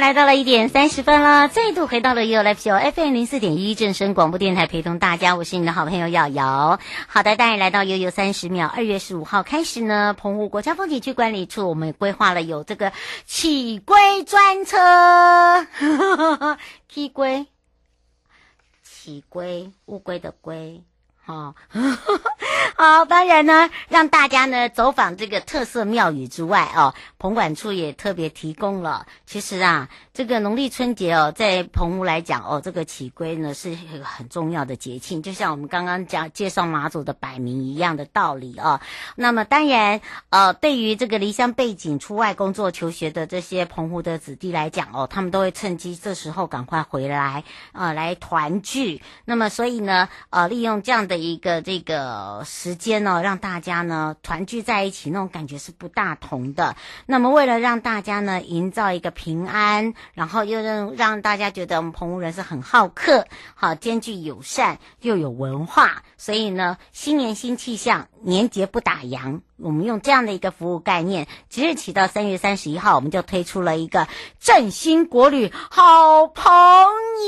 来到了一点三十分了，再度回到了 YOYO Live Show FM 零四点一正声广播电台，陪同大家，我是你的好朋友瑶瑶。好的，当然来到悠悠三十秒，二月十五号开始呢，澎湖国家风景区管理处我们规划了有这个乞龟专车，乞龟，乞龟，乌龟的龟。哦，好，当然呢，让大家呢走访这个特色庙宇之外哦，澎管处也特别提供了。其实啊，这个农历春节哦，在澎湖来讲哦，这个起龟呢是一个很重要的节庆，就像我们刚刚讲介绍马祖的摆暝一样的道理哦。那么当然，呃，对于这个离乡背景出外工作求学的这些澎湖的子弟来讲哦，他们都会趁机这时候赶快回来啊，呃，来团聚。那么所以呢，呃，利用这样的。一个这个时间呢，让大家呢团聚在一起，那种感觉是不大同的。那么为了让大家呢营造一个平安，然后又让让大家觉得我们澎湖人是很好客，好兼具友善又有文化，所以呢新年新气象，年节不打烊。我们用这样的一个服务概念，即日起到三月三十一号，我们就推出了一个振兴国旅好朋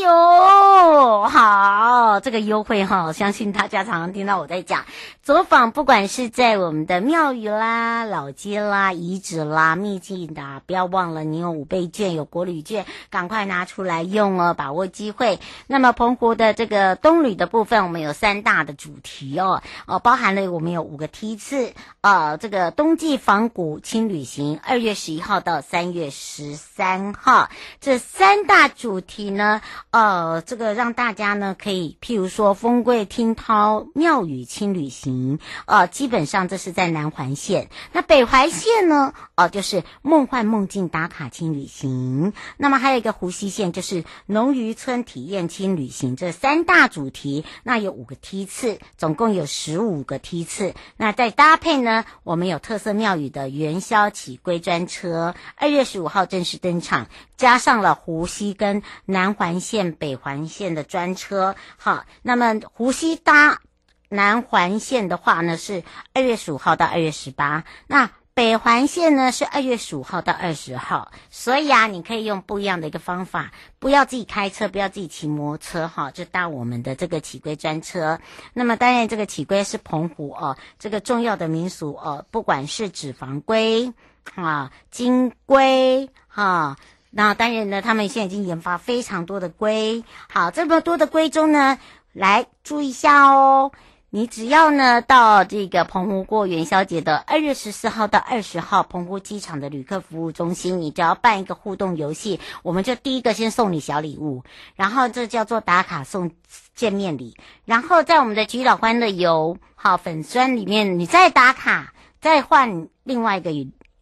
友，好这个优惠哈，相信大家常常听到我在讲，走访不管是在我们的庙宇啦、老街啦、遗址啦、秘境的，不要忘了你有五倍券、有国旅券，赶快拿出来用哦，把握机会。那么澎湖的这个冬旅的部分，我们有三大的主题哦，哦，包含了我们有五个梯次啊。呃这个冬季仿古轻旅行，二月十一号到三月十三号，这三大主题呢，呃，这个让大家呢可以，譬如说风柜听涛庙宇轻旅行，呃，基本上这是在南环线。那北环线呢，哦、呃，就是梦幻梦境打卡轻旅行。那么还有一个湖西线，就是农渔村体验轻旅行。这三大主题，那有五个梯次，总共有十五个梯次。那再搭配呢？我们有特色庙宇的元宵起归专车，二月十五号正式登场，加上了湖西跟南环线、北环线的专车。好，那么湖西搭南环线的话呢，是二月十五号到二月十八。那北环线呢是二月十五号到二十号，所以啊，你可以用不一样的一个方法，不要自己开车，不要自己骑摩托车哈，就搭我们的这个乞龟专车。那么当然，这个乞龟是澎湖哦，这个重要的民俗哦，不管是脂肪龟啊、金龟哈，那当然呢，他们现在已经研发非常多的龟。好，这么多的龟中呢，来注意一下哦。你只要呢到这个澎湖过元宵节的二月十四号到二十号，澎湖机场的旅客服务中心，你只要办一个互动游戏，我们就第一个先送你小礼物，然后这叫做打卡送见面礼，然后在我们的菊岛欢乐游好粉专里面，你再打卡再换另外一个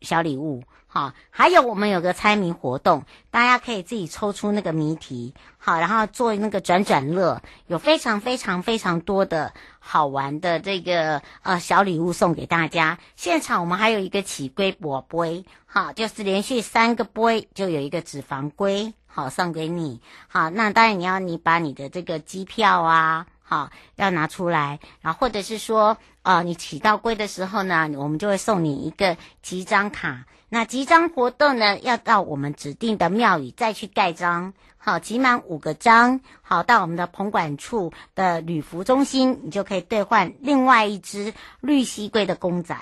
小礼物。好，还有我们有个猜谜活动，大家可以自己抽出那个谜题，好，然后做那个转转乐，有非常非常非常多的好玩的这个呃小礼物送给大家。现场我们还有一个起龟博杯，好，就是连续三个杯就有一个脂肪龟，好送给你。好，那当然你要你把你的这个机票啊，好要拿出来，然后或者是说啊、呃，你起到龟的时候呢，我们就会送你一个集章卡。那集章活动呢，要到我们指定的庙宇再去盖章，好，集满五个章，好，到我们的棚管处的旅服中心，你就可以兑换另外一只绿蜥龟的公仔，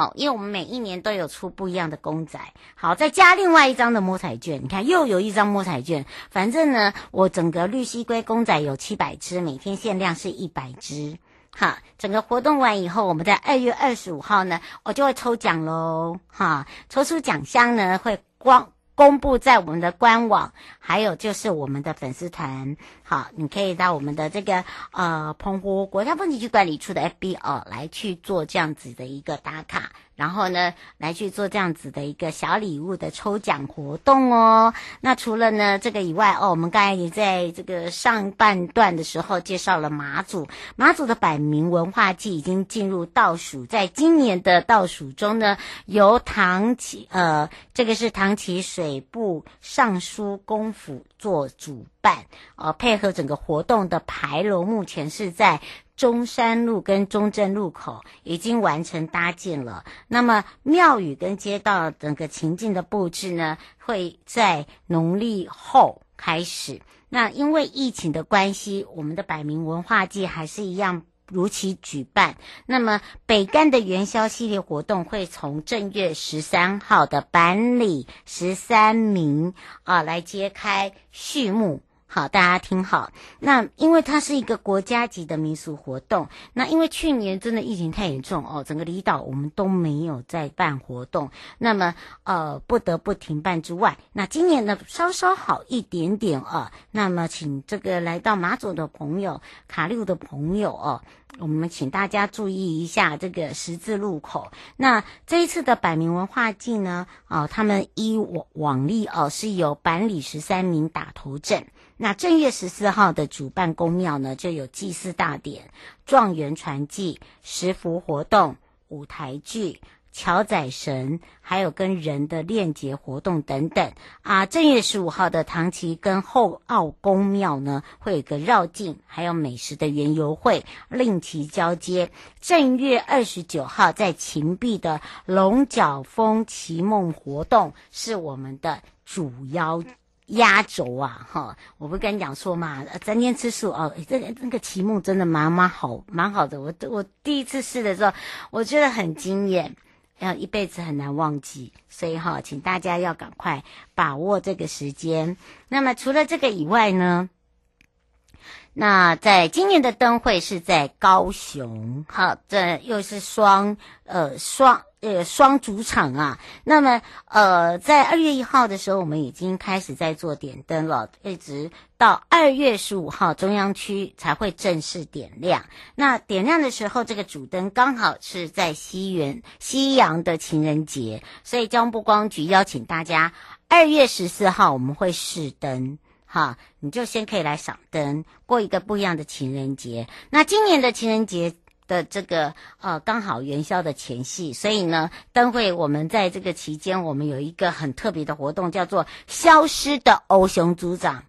好，因为我们每一年都有出不一样的公仔，好，再加另外一张的摸彩券，你看又有一张摸彩券，反正呢，我整个绿蠵龟公仔有七百只，每天限量是一百只。好，整个活动完以后，我们在二月二十五号呢，我就会抽奖喽。哈，抽出奖箱呢，会光公布在我们的官网，还有就是我们的粉丝团。好，你可以到我们的这个呃澎湖国家风景区管理处的 FB 哦，来去做这样子的一个打卡。然后呢，来去做这样子的一个小礼物的抽奖活动哦。那除了呢这个以外哦，我们刚才也在这个上半段的时候介绍了马祖，马祖的百名文化祭已经进入倒数，在今年的倒数中呢，由唐启呃，这个是唐启水部尚书公府做主办，呃，配合整个活动的牌楼，目前是在。中山路跟中正路口已经完成搭建了。那么庙宇跟街道整个情境的布置呢，会在农历后开始。那因为疫情的关系，我们的百名文化祭还是一样如期举办。那么北干的元宵系列活动会从正月十三号的板里十三名啊来揭开序幕。好，大家听好。那因为它是一个国家级的民俗活动，那因为去年真的疫情太严重哦，整个离岛我们都没有在办活动，那么呃不得不停办之外，那今年呢稍稍好一点点啊。那么请这个来到马祖的朋友、卡六的朋友哦，我们请大家注意一下这个十字路口。那这一次的摆暝文化祭呢，哦，他们依往往例哦，是由板里十三名打头阵。那正月十四号的主办公庙呢，就有祭祀大典、状元传记、石符活动、舞台剧、桥仔神，还有跟人的链接活动等等。啊，正月十五号的唐旗跟后澳公庙呢，会有个绕境，还有美食的园游会，令旗交接。正月二十九号在秦壁的龙角风旗梦活动是我们的主要。压轴啊，哈！我不跟你讲说嘛，三天吃素哦。这个那个题目真的蛮蛮好，蛮好的。我我第一次试的时候，我觉得很惊艳，要一辈子很难忘记。所以哈，请大家要赶快把握这个时间。那么除了这个以外呢，那在今年的灯会是在高雄，好，这又是双呃双。呃，双主场啊，那么呃，在二月一号的时候，我们已经开始在做点灯了，一直到二月十五号中央区才会正式点亮。那点亮的时候，这个主灯刚好是在西元西洋的情人节，所以交通部光局邀请大家，二月十四号我们会试灯，哈，你就先可以来赏灯，过一个不一样的情人节。那今年的情人节。的这个呃，刚好元宵的前夕，所以呢，灯会我们在这个期间，我们有一个很特别的活动，叫做“消失的欧熊组长”。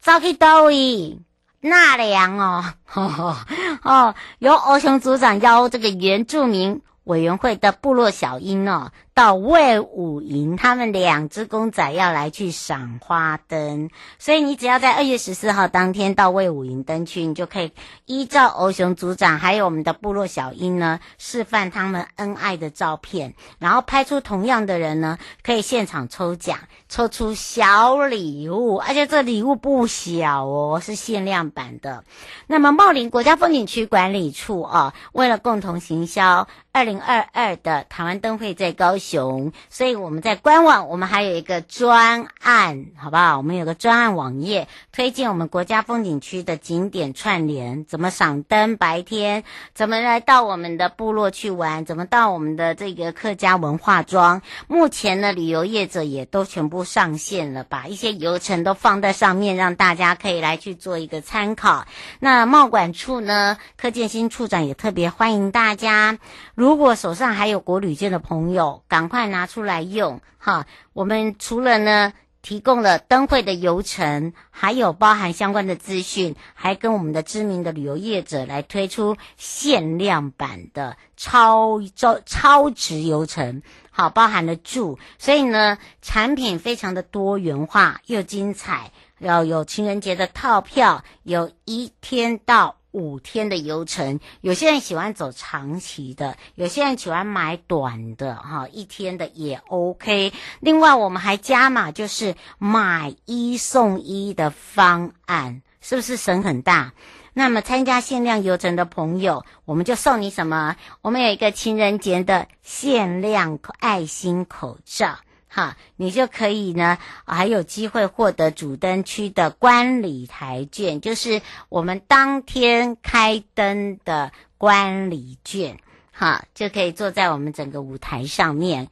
早去到位，纳凉哦，哦，由欧熊组长邀这个原住民委员会的部落小英哦。到魏武营，他们两只公仔要来去赏花灯，所以你只要在二月十四号当天到魏武营灯区，你就可以依照欧熊组长还有我们的部落小英呢示范他们恩爱的照片，然后拍出同样的人呢，可以现场抽奖，抽出小礼物，而且这礼物不小哦，是限量版的。那么茂林国家风景区管理处啊，为了共同行销二零二二的台湾灯会在高熊，所以我们在官网，我们还有一个专案，好不好？我们有个专案网页，推荐我们国家风景区的景点串联，怎么赏灯，白天怎么来到我们的部落去玩，怎么到我们的这个客家文化庄。目前呢，旅游业者也都全部上线了，把一些游程都放在上面，让大家可以来去做一个参考。那贸管处呢，柯建新处长也特别欢迎大家，如果手上还有国旅券的朋友，赶快拿出来用哈！我们除了呢提供了灯会的游程，还有包含相关的资讯，还跟我们的知名的旅游业者来推出限量版的超超超值游程，好，包含了住，所以呢产品非常的多元化又精彩，要有情人节的套票，有一天到。五天的游程，有些人喜欢走长期的，有些人喜欢买短的，哈，一天的也 OK。另外，我们还加码，就是买一送一的方案，是不是省很大？那么参加限量游程的朋友，我们就送你什么？我们有一个情人节的限量爱心口罩。哈，你就可以呢，还有机会获得主灯区的观礼台券，就是我们当天开灯的观礼券，哈，就可以坐在我们整个舞台上面。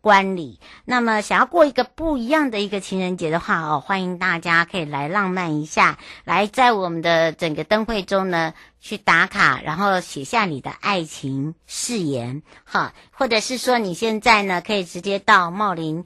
观礼。那么，想要过一个不一样的一个情人节的话哦，欢迎大家可以来浪漫一下，来在我们的整个灯会中呢去打卡，然后写下你的爱情誓言，哈，或者是说你现在呢可以直接到茂林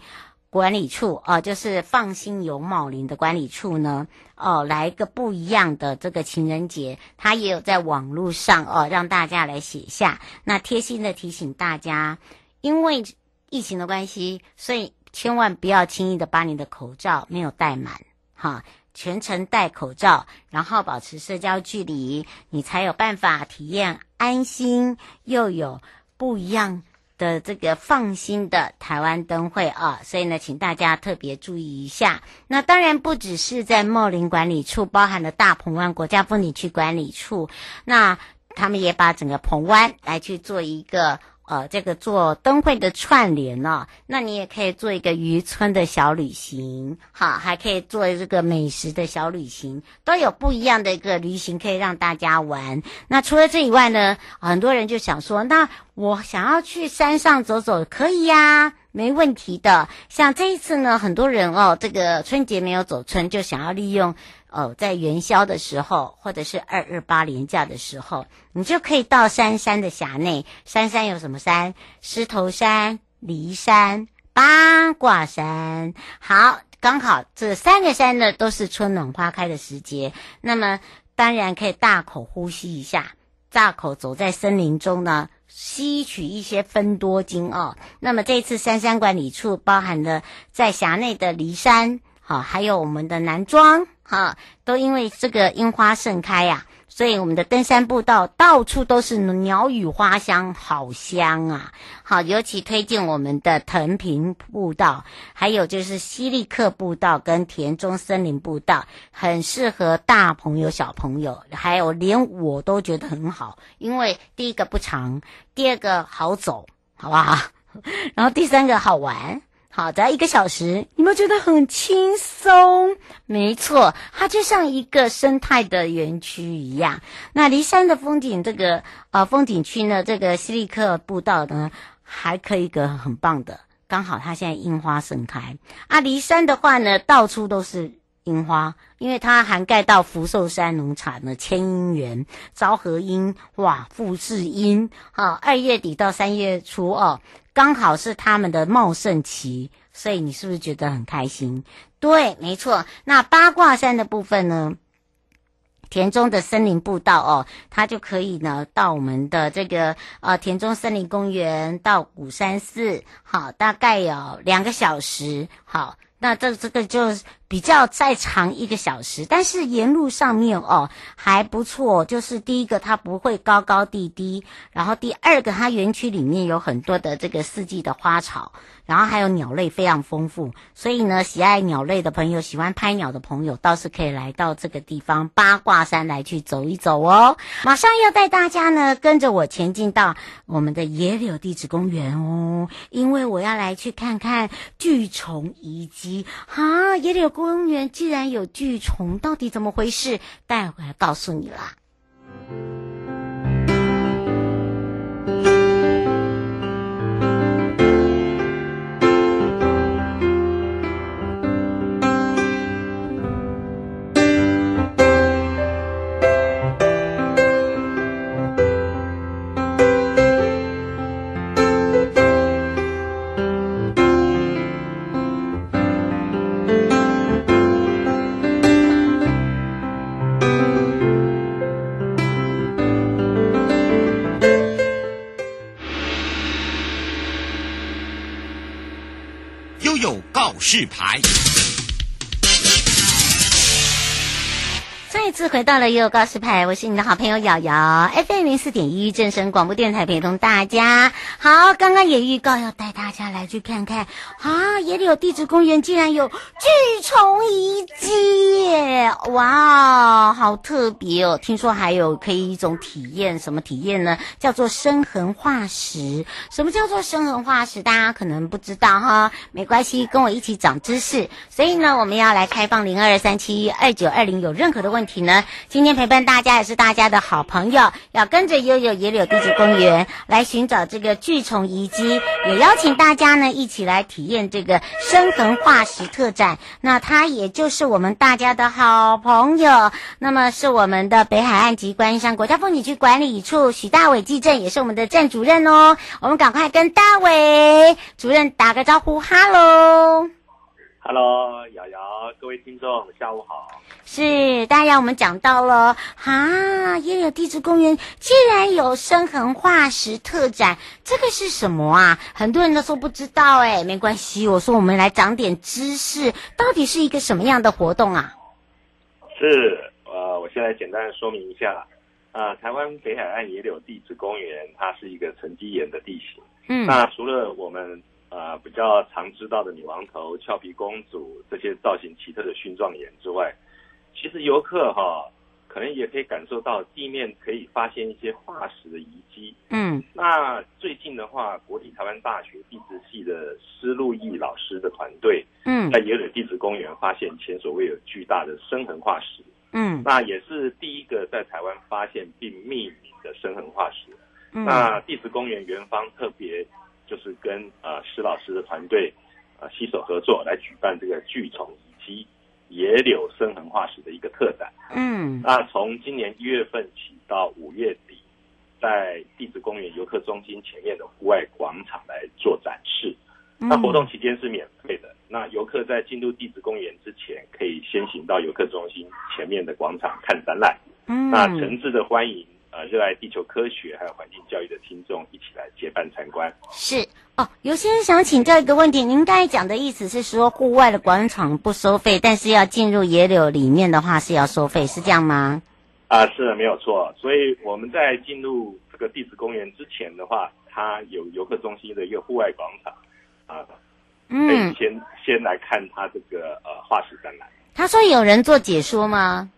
管理处哦、就是放心游茂林的管理处呢，哦、来一个不一样的这个情人节，它也有在网络上哦、让大家来写下。那贴心的提醒大家，因为疫情的关系，所以千万不要轻易的把你的口罩没有戴满，哈。全程戴口罩，然后保持社交距离，你才有办法体验安心又有不一样的这个放心的台湾灯会啊！所以呢，请大家特别注意一下。那当然不只是在茂林管理处，包含了大鹏湾国家风景区管理处，那他们也把整个鹏湾来去做一个。呃，这个做灯会的串联、哦，那你也可以做一个渔村的小旅行，好，还可以做这个美食的小旅行，都有不一样的一个旅行可以让大家玩。那除了这以外呢，很多人就想说，那我想要去山上走走，可以呀，没问题的。像这一次呢，很多人哦，这个春节没有走春，就想要利用。哦，在元宵的时候，或者是二二八连假的时候，你就可以到山山的辖内。山山有什么山？狮头山、梨山、八卦山。好，刚好这三个山呢，都是春暖花开的时节。那么，当然可以大口呼吸一下，大口走在森林中呢，吸取一些芬多精哦。那么，这次山山管理处包含了在辖内的梨山。好，还有我们的南庄，哈，都因为这个樱花盛开呀、所以我们的登山步道到处都是鸟语花香，好香啊！好，尤其推荐我们的藤平步道，还有就是西利克步道跟田中森林步道，很适合大朋友小朋友，还有连我都觉得很好，因为第一个不长，第二个好走，好不好？然后第三个好玩。好的，一个小时，你们觉得很轻松？没错，它就像一个生态的园区一样。那梨山的风景，这个呃风景区呢，这个西利克步道呢，还可以一个很棒的，刚好它现在樱花盛开。啊，梨山的话呢，到处都是樱花，因为它涵盖到福寿山农场的千樱园、昭和樱、哇富士樱，啊，二月底到三月初哦。刚好是他们的茂盛期，所以你是不是觉得很开心？对，没错。那八卦山的部分呢？田中的森林步道哦，它就可以呢到我们的这个呃田中森林公园到鼓山寺，好，大概有两个小时，好。那这这个就比较再长一个小时，但是沿路上面哦还不错，就是第一个它不会高高低低，然后第二个它园区里面有很多的这个四季的花草，然后还有鸟类非常丰富，所以呢喜爱鸟类的朋友，喜欢拍鸟的朋友倒是可以来到这个地方八卦山来去走一走哦。马上要带大家呢跟着我前进到我们的野柳地质公园哦，因为我要来去看看巨虫遗迹。啊！野柳公园既然有巨虫，到底怎么回事？待会儿告诉你了。示牌，再一次回到了悠悠告示牌，我是你的好朋友瑶瑶，FM 零四点一正声广播电台陪同大家。好，刚刚也预告要带大家来去看看啊，野柳地质公园竟然有巨虫遗迹耶！哇，好特别哦！听说还有可以一种体验，什么体验呢？叫做生痕化石。什么叫做生痕化石？大家可能不知道哈，没关系，跟我一起长知识。所以呢，我们要来开放零二三七二九二零，有任何的问题。问题呢？今天陪伴大家也是大家的好朋友，要跟着悠悠野柳地质公园来寻找这个巨虫遗迹，也邀请大家呢一起来体验这个生痕化石特展。那它也就是我们大家的好朋友，那么是我们的北海岸及观音山国家风景区管理处许大伟技正，也是我们的站主任哦。我们赶快跟大伟主任打个招呼，哈喽。Hello，瑶瑶，各位听众，下午好。是，大家我们讲到了哈，野柳地质公园既然有生痕化石特展，这个是什么啊？很多人都说不知道，哎，没关系，我说我们来长点知识，到底是一个什么样的活动啊？是，呃，我先来简单的说明一下，呃，台湾北海岸野柳地质公园，它是一个沉积岩的地形。嗯，那除了我们。呃，比较常知道的女王头、俏皮公主这些造型奇特的蕈状岩之外，其实游客哈可能也可以感受到地面可以发现一些化石的遗迹。嗯，那最近的话，国立台湾大学地质系的施路易老师的团队，嗯，在野柳地质公园发现前所未有巨大的生痕化石。嗯，那也是第一个在台湾发现并命名的生痕化石。嗯，那地质公园园方特别。就是跟呃施老师的团队呃携手合作来举办这个巨虫遗迹野柳生痕化石的一个特展。嗯，那从今年一月份起到五月底，在地质公园游客中心前面的户外广场来做展示。那活动期间是免费的。那游客在进入地质公园之前，可以先行到游客中心前面的广场看展览。嗯，那诚挚的欢迎。呃，热爱地球科学还有环境教育的听众一起来结伴参观。是哦，有些人想请教一个问题，您刚才讲的意思是说，户外的广场不收费，但是要进入野柳里面的话是要收费，是这样吗？啊，是的，没有错。所以我们在进入这个地质公园之前的话，它有游客中心的一个户外广场啊，嗯，可以先先来看它这个呃化石展览。他说有人做解说吗？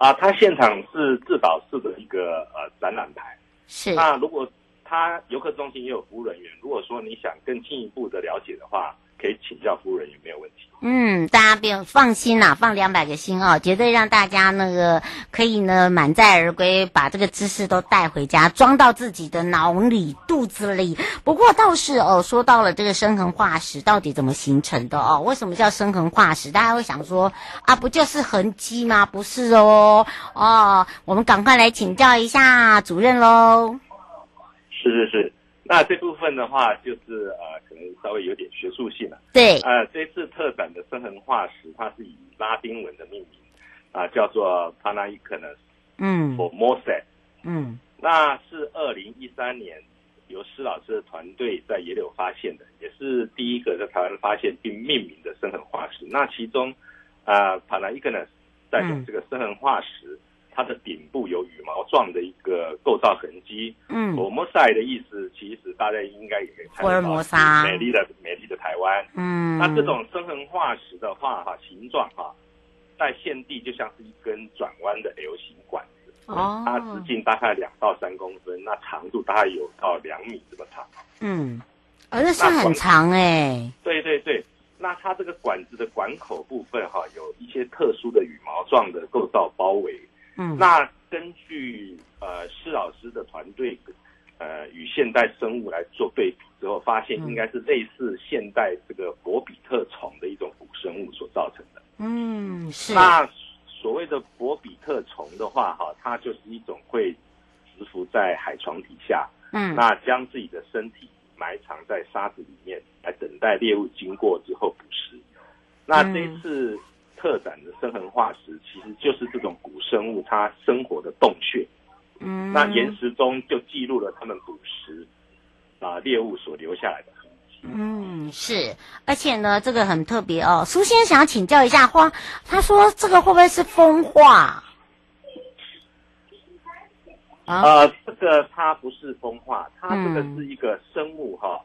啊，它现场是自导式的一个呃展览台，是。那如果它游客中心也有服务人员，如果说你想更进一步的了解的话，可以请教服务人员，没有问题。嗯，大家不用放心啦，放两百个心哦，绝对让大家那个可以呢满载而归，把这个知识都带回家，装到自己的脑里、肚子里。不过倒是哦，说到了这个生痕化石到底怎么形成的哦？为什么叫生痕化石？大家会想说啊，不就是痕迹吗？不是哦，哦，我们赶快来请教一下主任喽。是是是。那这部分的话，就是呃，可能稍微有点学术性了。对，呃，这次特展的生痕化石，它是以拉丁文的命名，啊、呃，叫做 Panaicenas 嗯，Formosae 嗯，那是二零一三年由施老师的团队在野柳发现的，也是第一个在台湾发现并命名的生痕化石。那其中，啊、呃、Panaicenas 代表这个生痕化石。嗯它的顶部有羽毛状的一个构造痕迹。嗯，Formosae 的意思，其实大家应该也可以猜到，福尔摩沙，美丽的美丽的台湾。嗯，那这种生痕化石的话，哈，形状哈，在现地就像是一根转弯的 L 型管子。哦，它直径大概两到三公分，那长度大概有到两米这么长。嗯，而且是很长哎、欸。对对对，那它这个管子的管口部分哈，有一些特殊的羽毛状的构造包围。嗯，那根据呃施老师的团队，呃与现代生物来做对比之后，发现应该是类似现代这个博比特虫的一种古生物所造成的。嗯，是。那所谓的博比特虫的话，哈，它就是一种会蛰伏在海床底下，嗯，那将自己的身体埋藏在沙子里面，来等待猎物经过之后捕食。那这一次。特展的生痕化石其实就是这种古生物它生活的洞穴，嗯，那岩石中就记录了它们捕食啊猎物所留下来的痕迹。嗯，是，而且呢，这个很特别哦。苏先生想要请教一下花，他说这个会不会是风化？啊，呃，这个它不是风化，它这个是一个生物哈，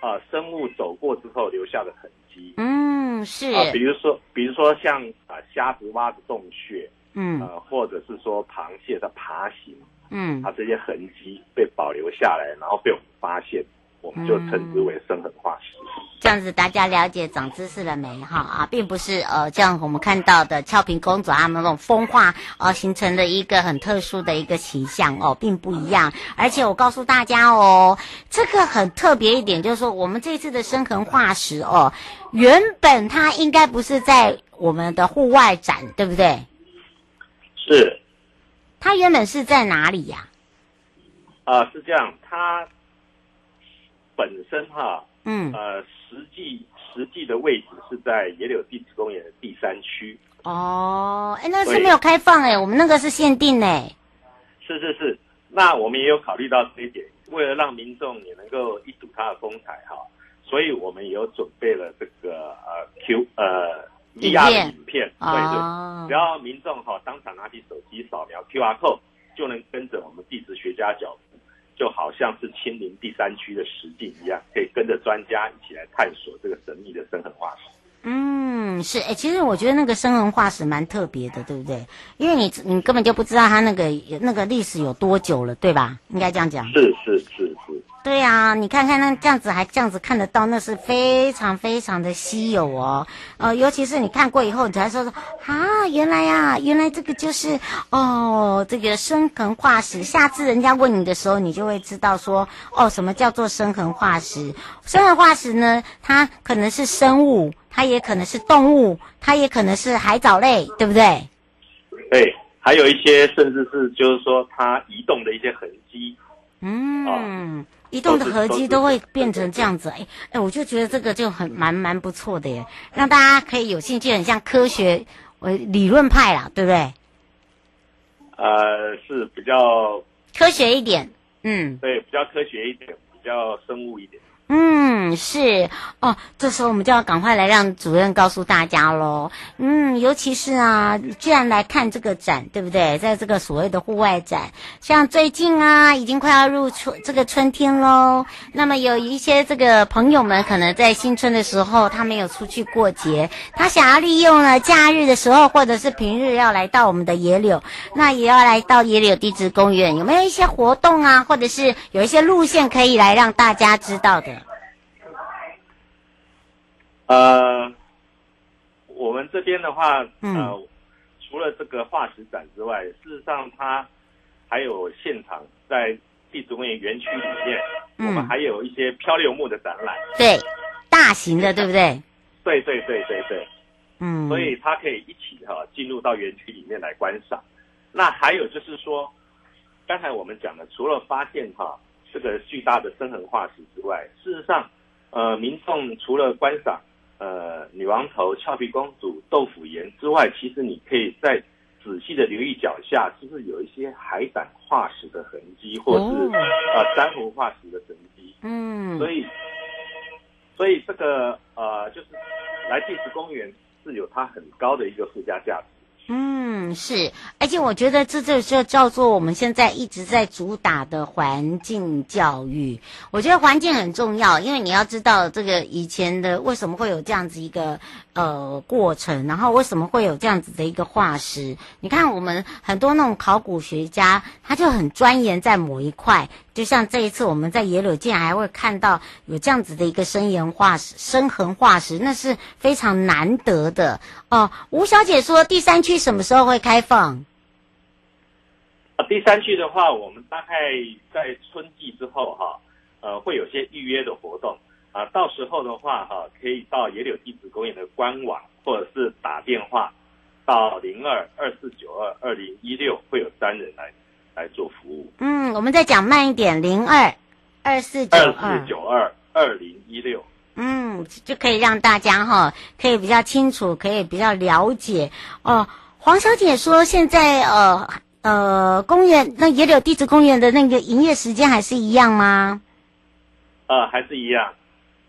啊、嗯呃，生物走过之后留下的痕迹。嗯，是。啊、呃，比如说，比如说像啊、呃、虾子挖的洞穴，嗯，呃，或者是说螃蟹的爬行，嗯，它这些痕迹被保留下来，然后被我们发现。我们就称之为生痕化石。这样子大家了解长知识了没？哈啊，并不是呃，像我们看到的俏平公主他们那种风化呃形成的一个很特殊的一个形象哦，并不一样。而且我告诉大家哦，这个很特别一点，就是说我们这次的生痕化石哦，原本它应该不是在我们的户外展，对不对？是。它原本是在哪里呀？啊？呃，是这样，它。本身哈，嗯，呃，实际实际的位置是在野柳地质公园的第三区。哦，哎，那是没有开放哎，我们那个是限定哎。是是是，那我们也有考虑到这一点，为了让民众也能够一睹它的风采哈，所以我们也有准备了这个呃 Q 呃 VR 的影片，对对，只要民众哈当场拿起手机扫描 QR code，就能跟着我们地质学家脚步。就好像是亲临第三区的实地一样，可以跟着专家一起来探索这个神秘的生痕化石。嗯，是哎、欸，其实我觉得那个生痕化石蛮特别的，对不对？因为你你根本就不知道它那个那个历史有多久了，对吧？应该这样讲。是是是是。对呀，你看看那这样子还这样子看得到，那是非常非常的稀有哦。呃，尤其是你看过以后，你才说说啊，原来呀，原来这个就是哦，这个生痕化石。下次人家问你的时候，你就会知道说哦，什么叫做生痕化石？生痕化石呢，它可能是生物，它也可能是动物，它也可能是海藻类，对不对？对，还有一些甚至是就是说它移动的一些痕迹。嗯。哦移动的合机都会变成这样子，哎哎，我就觉得这个就很蛮蛮不错的耶，让大家可以有兴趣，很像科学，呃，理论派啦，对不对？呃，是比较科学一点，嗯，对，比较科学一点，比较生物一点。嗯，是哦，这时候我们就要赶快来让主任告诉大家喽。嗯，尤其是啊，既然来看这个展，对不对？在这个所谓的户外展，像最近啊，已经快要入春这个春天喽。那么有一些这个朋友们，可能在新春的时候，他没有出去过节，他想要利用了假日的时候，或者是平日要来到我们的野柳，那也要来到野柳地质公园，有没有一些活动啊，或者是有一些路线可以来让大家知道的？呃，我们这边的话，呃，嗯、除了这个化石展之外，事实上它还有现场在地质公园园区里面，嗯、我们还有一些漂流木的展览，对，大型的，对不对？对对对对对，嗯，所以它可以一起哈、啊、进入到园区里面来观赏。那还有就是说，刚才我们讲的，除了发现哈、啊、这个巨大的生痕化石之外，事实上，呃，民众除了观赏。呃，女王头、俏皮公主、豆腐岩之外，其实你可以在仔细的留意脚下，是不是有一些海胆化石的痕迹，或是、哦、呃珊瑚化石的痕迹？嗯，所以，所以这个呃，就是来地质公园是有它很高的一个附加价值。嗯，嗯是，而且我觉得这这就叫做我们现在一直在主打的环境教育。我觉得环境很重要，因为你要知道这个以前的为什么会有这样子一个呃过程，然后为什么会有这样子的一个化石。你看我们很多那种考古学家，他就很钻研在某一块。就像这一次我们在野柳竟然还会看到有这样子的一个生岩化石、生痕化石，那是非常难得的哦。吴小姐说，第三区什么时候会开放？啊，第三区的话，我们大概在春季之后哈，呃，会有些预约的活动啊。到时候的话哈，可以到野柳地质公园的官网，或者是打电话到零二二四九二二零一六，会有三人来。来做服务。嗯，我们再讲慢一点，零二二四九二二四九二二零一六。嗯，就可以让大家哈，可以比较清楚，可以比较了解哦。黄小姐说，现在呃呃，公园那野柳地质公园的那个营业时间还是一样吗？呃，还是一样。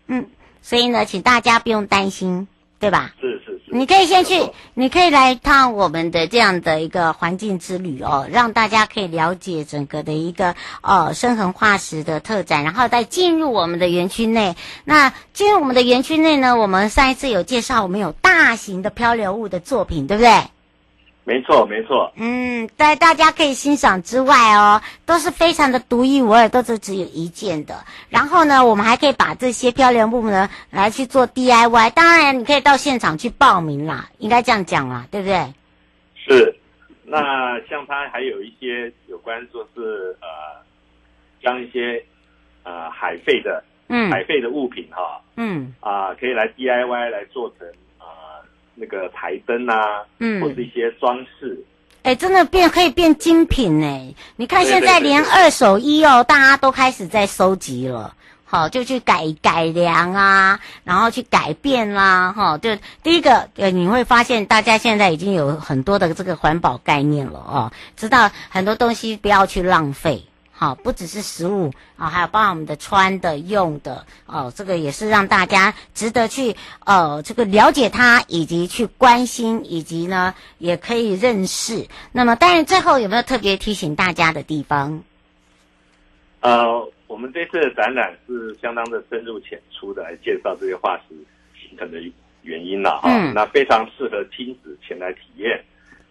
嗯，所以呢，请大家不用担心，对吧？是是是。你可以先去，你可以来一趟我们的这样的一个环境之旅哦，让大家可以了解整个的一个呃深恒化石的特展，然后再进入我们的园区内。那进入我们的园区内呢，我们上一次有介绍，我们有大型的漂流物的作品，对不对？没错，没错。嗯，在大家可以欣赏之外哦，都是非常的独一无二，都是只有一件的。然后呢，我们还可以把这些漂流木呢来去做 DIY。当然，你可以到现场去报名啦，应该这样讲啦，对不对？是。那像它还有一些有关，说是呃，将一些呃海废的，嗯，海废的物品哈，嗯，啊、呃，可以来 DIY 来做成。那个台灯啊，嗯，或者一些装饰，哎、欸，真的变可以变精品哎！你看现在连二手衣哦，大家都开始在收集了，好，就去改改良啊，然后去改变啦，哈，就第一个，呃，你会发现大家现在已经有很多的这个环保概念了哦，知道很多东西不要去浪费。好，不只是食物啊，还有包括我们的穿的、用的哦，这个也是让大家值得去呃，这个了解它，以及去关心，以及呢也可以认识。那么，当然最后有没有特别提醒大家的地方？呃，我们这次的展览是相当的深入浅出的来介绍这些化石形成的原因了哈、嗯哦，那非常适合亲子前来体验。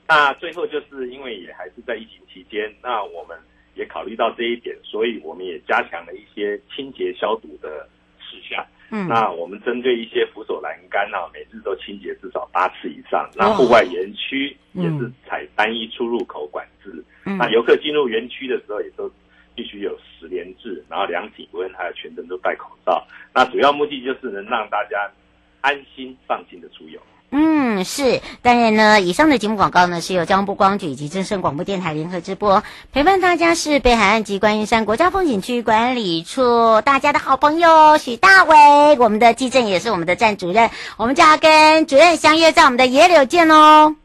那最后就是因为也还是在疫情期间，那我们。也考虑到这一点，所以我们也加强了一些清洁消毒的事项。嗯，那我们针对一些扶手栏杆啊，每日都清洁至少八次以上。那户外园区也是采单一出入口管制。嗯，那游客进入园区的时候，也都必须有十连制，然后量体温，还有全程都戴口罩。那主要目的就是能让大家安心放心的出游。嗯，是。当然呢，以上的节目广告呢，是由交通部光局以及正声广播电台联合直播。陪伴大家是北海岸及观音山国家风景区管理处大家的好朋友许大伟，我们的技正也是我们的站主任。我们就要跟主任相约在我们的野柳见哦。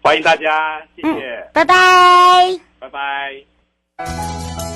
欢迎大家，谢谢，嗯、拜拜，拜拜。